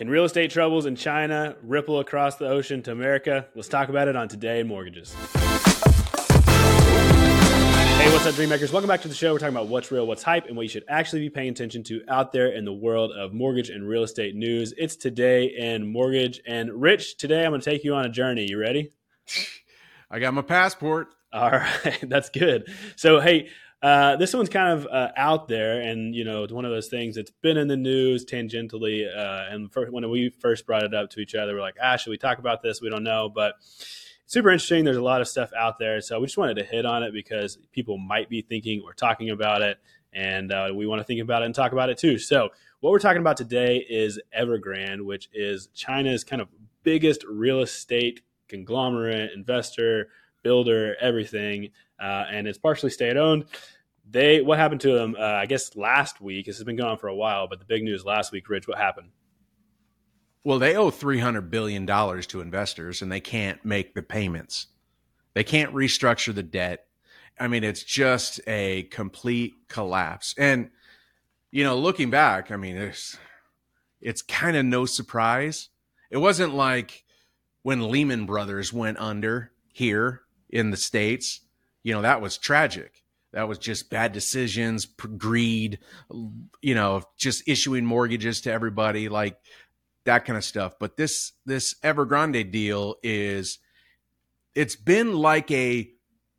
Can real estate troubles in China ripple across the ocean to America? Let's talk about it on Today in Mortgages. Hey, what's up, Dreammakers? Welcome back to the show. We're talking about what's real, what's hype, and what you should actually be paying attention to out there in the world of mortgage and real estate news. It's Today in Mortgage. And Rich, today I'm going to take you on a journey. You ready? I got my passport. All right, that's good. So, hey, uh, this one's kind of uh, out there, and you know, it's one of those things that's been in the news tangentially. Uh, and for, when we first brought it up to each other, we're like, "Ah, should we talk about this?" We don't know, but super interesting. There's a lot of stuff out there, so we just wanted to hit on it because people might be thinking or talking about it, and uh, we want to think about it and talk about it too. So, what we're talking about today is Evergrande, which is China's kind of biggest real estate conglomerate, investor, builder, everything uh, and it's partially state owned. They what happened to them? Uh, I guess last week. This has been going on for a while, but the big news last week, Rich, what happened? Well, they owe three hundred billion dollars to investors, and they can't make the payments. They can't restructure the debt. I mean, it's just a complete collapse. And you know, looking back, I mean, it's it's kind of no surprise. It wasn't like when Lehman Brothers went under here in the states you know, that was tragic. That was just bad decisions, greed, you know, just issuing mortgages to everybody, like that kind of stuff. But this this Evergrande deal is it's been like a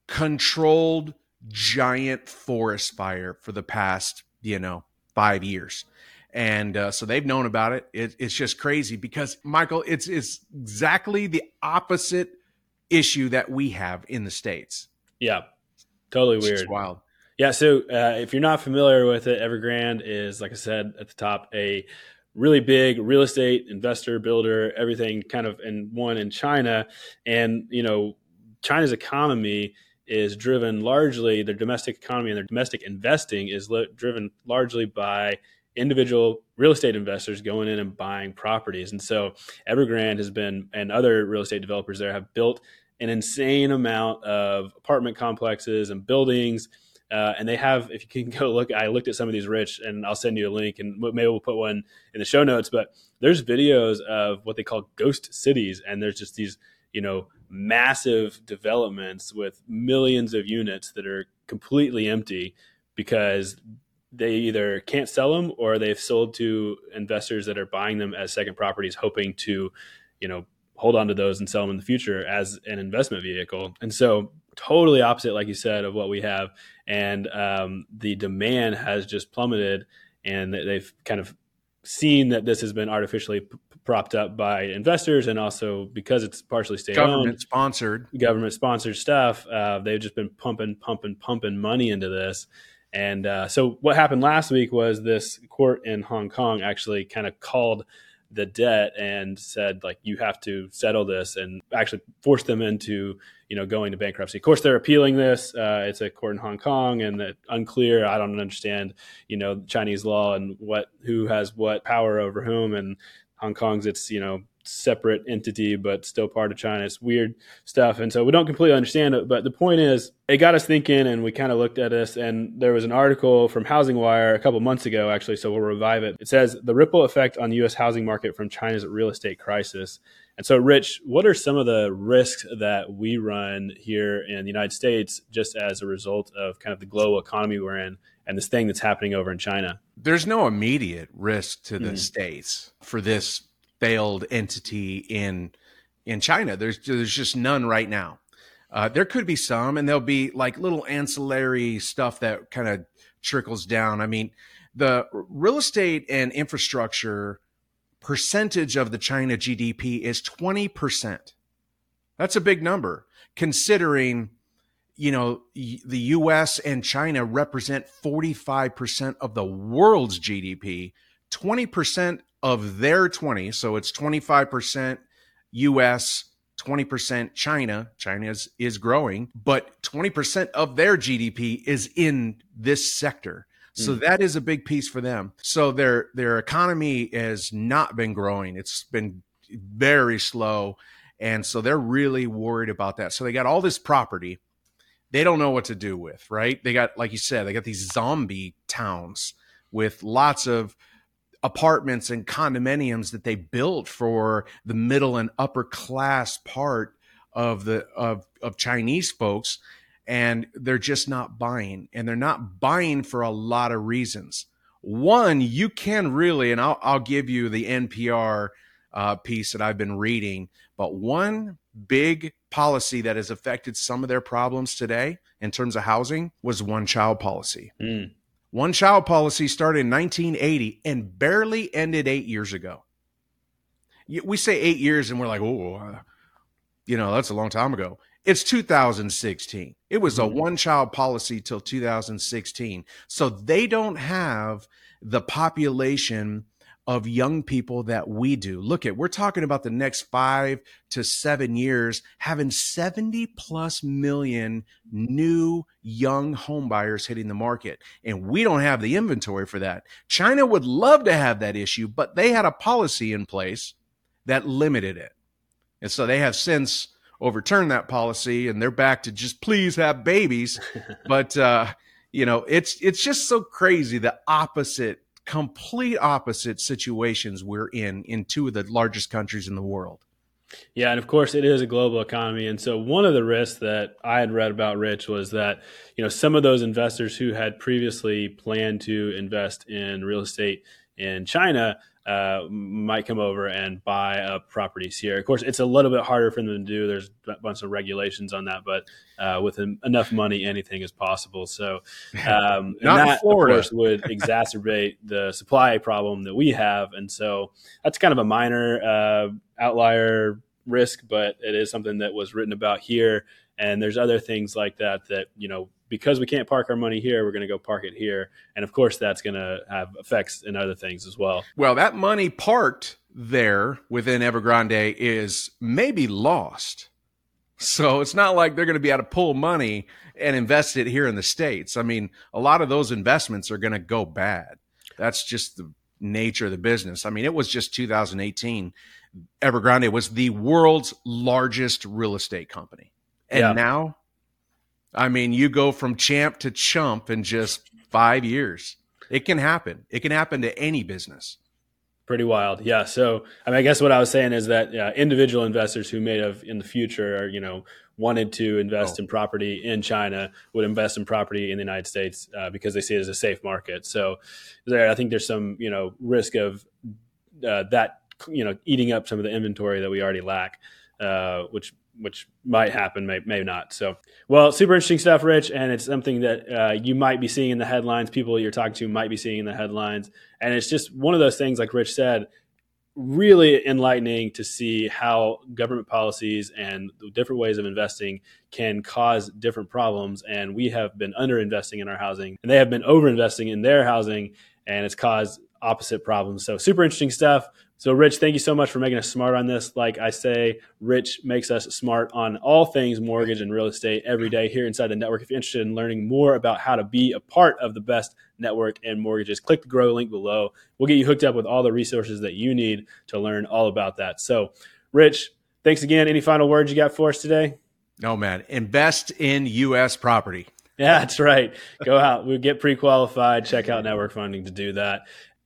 controlled giant forest fire for the past, you know, five years. And uh, so they've known about it. it. It's just crazy because Michael, it's it's exactly the opposite issue that we have in the states. Yeah, totally it's weird. wild. Yeah. So uh, if you're not familiar with it, Evergrande is, like I said at the top, a really big real estate investor, builder, everything kind of in one in China. And, you know, China's economy is driven largely, their domestic economy and their domestic investing is driven largely by individual real estate investors going in and buying properties. And so Evergrande has been, and other real estate developers there have built an insane amount of apartment complexes and buildings. Uh, and they have, if you can go look, I looked at some of these rich, and I'll send you a link, and maybe we'll put one in the show notes. But there's videos of what they call ghost cities, and there's just these, you know, massive developments with millions of units that are completely empty because they either can't sell them or they've sold to investors that are buying them as second properties, hoping to, you know, hold on to those and sell them in the future as an investment vehicle. And so, totally opposite, like you said, of what we have. And um, the demand has just plummeted, and they've kind of seen that this has been artificially p- propped up by investors and also because it's partially state government sponsored government sponsored stuff uh, they've just been pumping pumping pumping money into this and uh, so what happened last week was this court in hong kong actually kind of called the debt and said like you have to settle this and actually force them into you know going to bankruptcy. Of course, they're appealing this. Uh, it's a court in Hong Kong, and unclear. I don't understand you know Chinese law and what who has what power over whom. And Hong Kong's it's you know separate entity, but still part of China. It's weird stuff. And so we don't completely understand it. But the point is, it got us thinking, and we kind of looked at this. And there was an article from Housing Wire a couple months ago, actually. So we'll revive it. It says the ripple effect on the U.S. housing market from China's real estate crisis. And so, Rich, what are some of the risks that we run here in the United States just as a result of kind of the global economy we're in and this thing that's happening over in China? There's no immediate risk to the mm. states for this failed entity in in China. There's there's just none right now. Uh, there could be some, and there'll be like little ancillary stuff that kind of trickles down. I mean, the real estate and infrastructure percentage of the China GDP is 20%. That's a big number considering, you know, the US and China represent 45% of the world's GDP. 20% of their 20, so it's 25% US, 20% China. China is, is growing, but 20% of their GDP is in this sector. So mm. that is a big piece for them. So their their economy has not been growing. It's been very slow. And so they're really worried about that. So they got all this property they don't know what to do with, right? They got, like you said, they got these zombie towns with lots of apartments and condominiums that they built for the middle and upper class part of the of of Chinese folks and they're just not buying and they're not buying for a lot of reasons one you can really and i'll, I'll give you the npr uh, piece that i've been reading but one big policy that has affected some of their problems today in terms of housing was one child policy mm. One child policy started in 1980 and barely ended eight years ago we say eight years and we're like oh you know that's a long time ago it's 2016. It was a mm-hmm. one child policy till 2016. So they don't have the population of young people that we do. Look at, we're talking about the next five to seven years having 70 plus million new young home buyers hitting the market. And we don't have the inventory for that. China would love to have that issue, but they had a policy in place that limited it. And so they have since overturned that policy and they're back to just please have babies. but uh, you know, it's it's just so crazy the opposite, complete opposite situations we're in in two of the largest countries in the world. Yeah, and of course it is a global economy, and so one of the risks that I had read about, Rich, was that you know some of those investors who had previously planned to invest in real estate in China uh, might come over and buy up properties here. Of course, it's a little bit harder for them to do. There's a bunch of regulations on that, but uh, with enough money, anything is possible. So, um, not that, Florida. of course, would exacerbate the supply problem that we have, and so that's kind of a minor uh, outlier risk, but it is something that was written about here. And there's other things like that that you know because we can't park our money here, we're going to go park it here. And of course, that's going to have effects in other things as well. Well, that money parked there within Evergrande is maybe lost. So it's not like they're going to be able to pull money and invest it here in the States. I mean, a lot of those investments are going to go bad. That's just the nature of the business. I mean, it was just 2018. Evergrande was the world's largest real estate company. And yeah. now I mean, you go from champ to chump in just five years. It can happen. It can happen to any business. Pretty wild, yeah. So, I mean, I guess what I was saying is that uh, individual investors who may have in the future, or you know, wanted to invest oh. in property in China would invest in property in the United States uh, because they see it as a safe market. So, there, I think there's some you know risk of uh, that you know eating up some of the inventory that we already lack, uh, which which might happen, may, may not. So, well, super interesting stuff, Rich, and it's something that uh, you might be seeing in the headlines. People you're talking to might be seeing in the headlines, and it's just one of those things, like Rich said, really enlightening to see how government policies and different ways of investing can cause different problems. And we have been underinvesting in our housing, and they have been overinvesting in their housing, and it's caused opposite problems. So, super interesting stuff. So, Rich, thank you so much for making us smart on this. Like I say, Rich makes us smart on all things mortgage and real estate every day here inside the network. If you're interested in learning more about how to be a part of the best network and mortgages, click the grow link below. We'll get you hooked up with all the resources that you need to learn all about that. So, Rich, thanks again. Any final words you got for us today? No, man. Invest in U.S. property. Yeah, that's right. Go out. We get pre-qualified. Check out Network Funding to do that.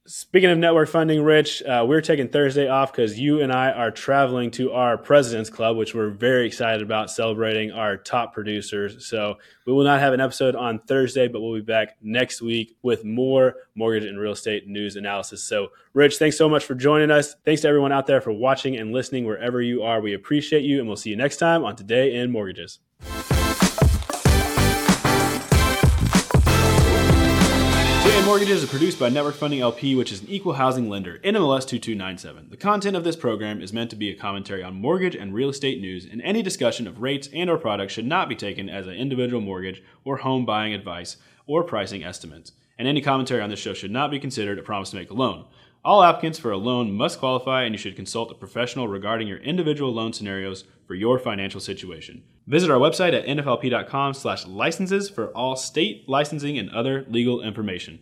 Speaking of network funding, Rich, uh, we're taking Thursday off because you and I are traveling to our President's Club, which we're very excited about celebrating our top producers. So we will not have an episode on Thursday, but we'll be back next week with more mortgage and real estate news analysis. So, Rich, thanks so much for joining us. Thanks to everyone out there for watching and listening wherever you are. We appreciate you, and we'll see you next time on Today in Mortgages. Mortgages is produced by Network Funding LP, which is an equal housing lender, NMLS 2297. The content of this program is meant to be a commentary on mortgage and real estate news, and any discussion of rates and or products should not be taken as an individual mortgage or home buying advice or pricing estimates. And any commentary on this show should not be considered a promise to make a loan. All applicants for a loan must qualify, and you should consult a professional regarding your individual loan scenarios for your financial situation. Visit our website at nflp.com/licenses for all state licensing and other legal information.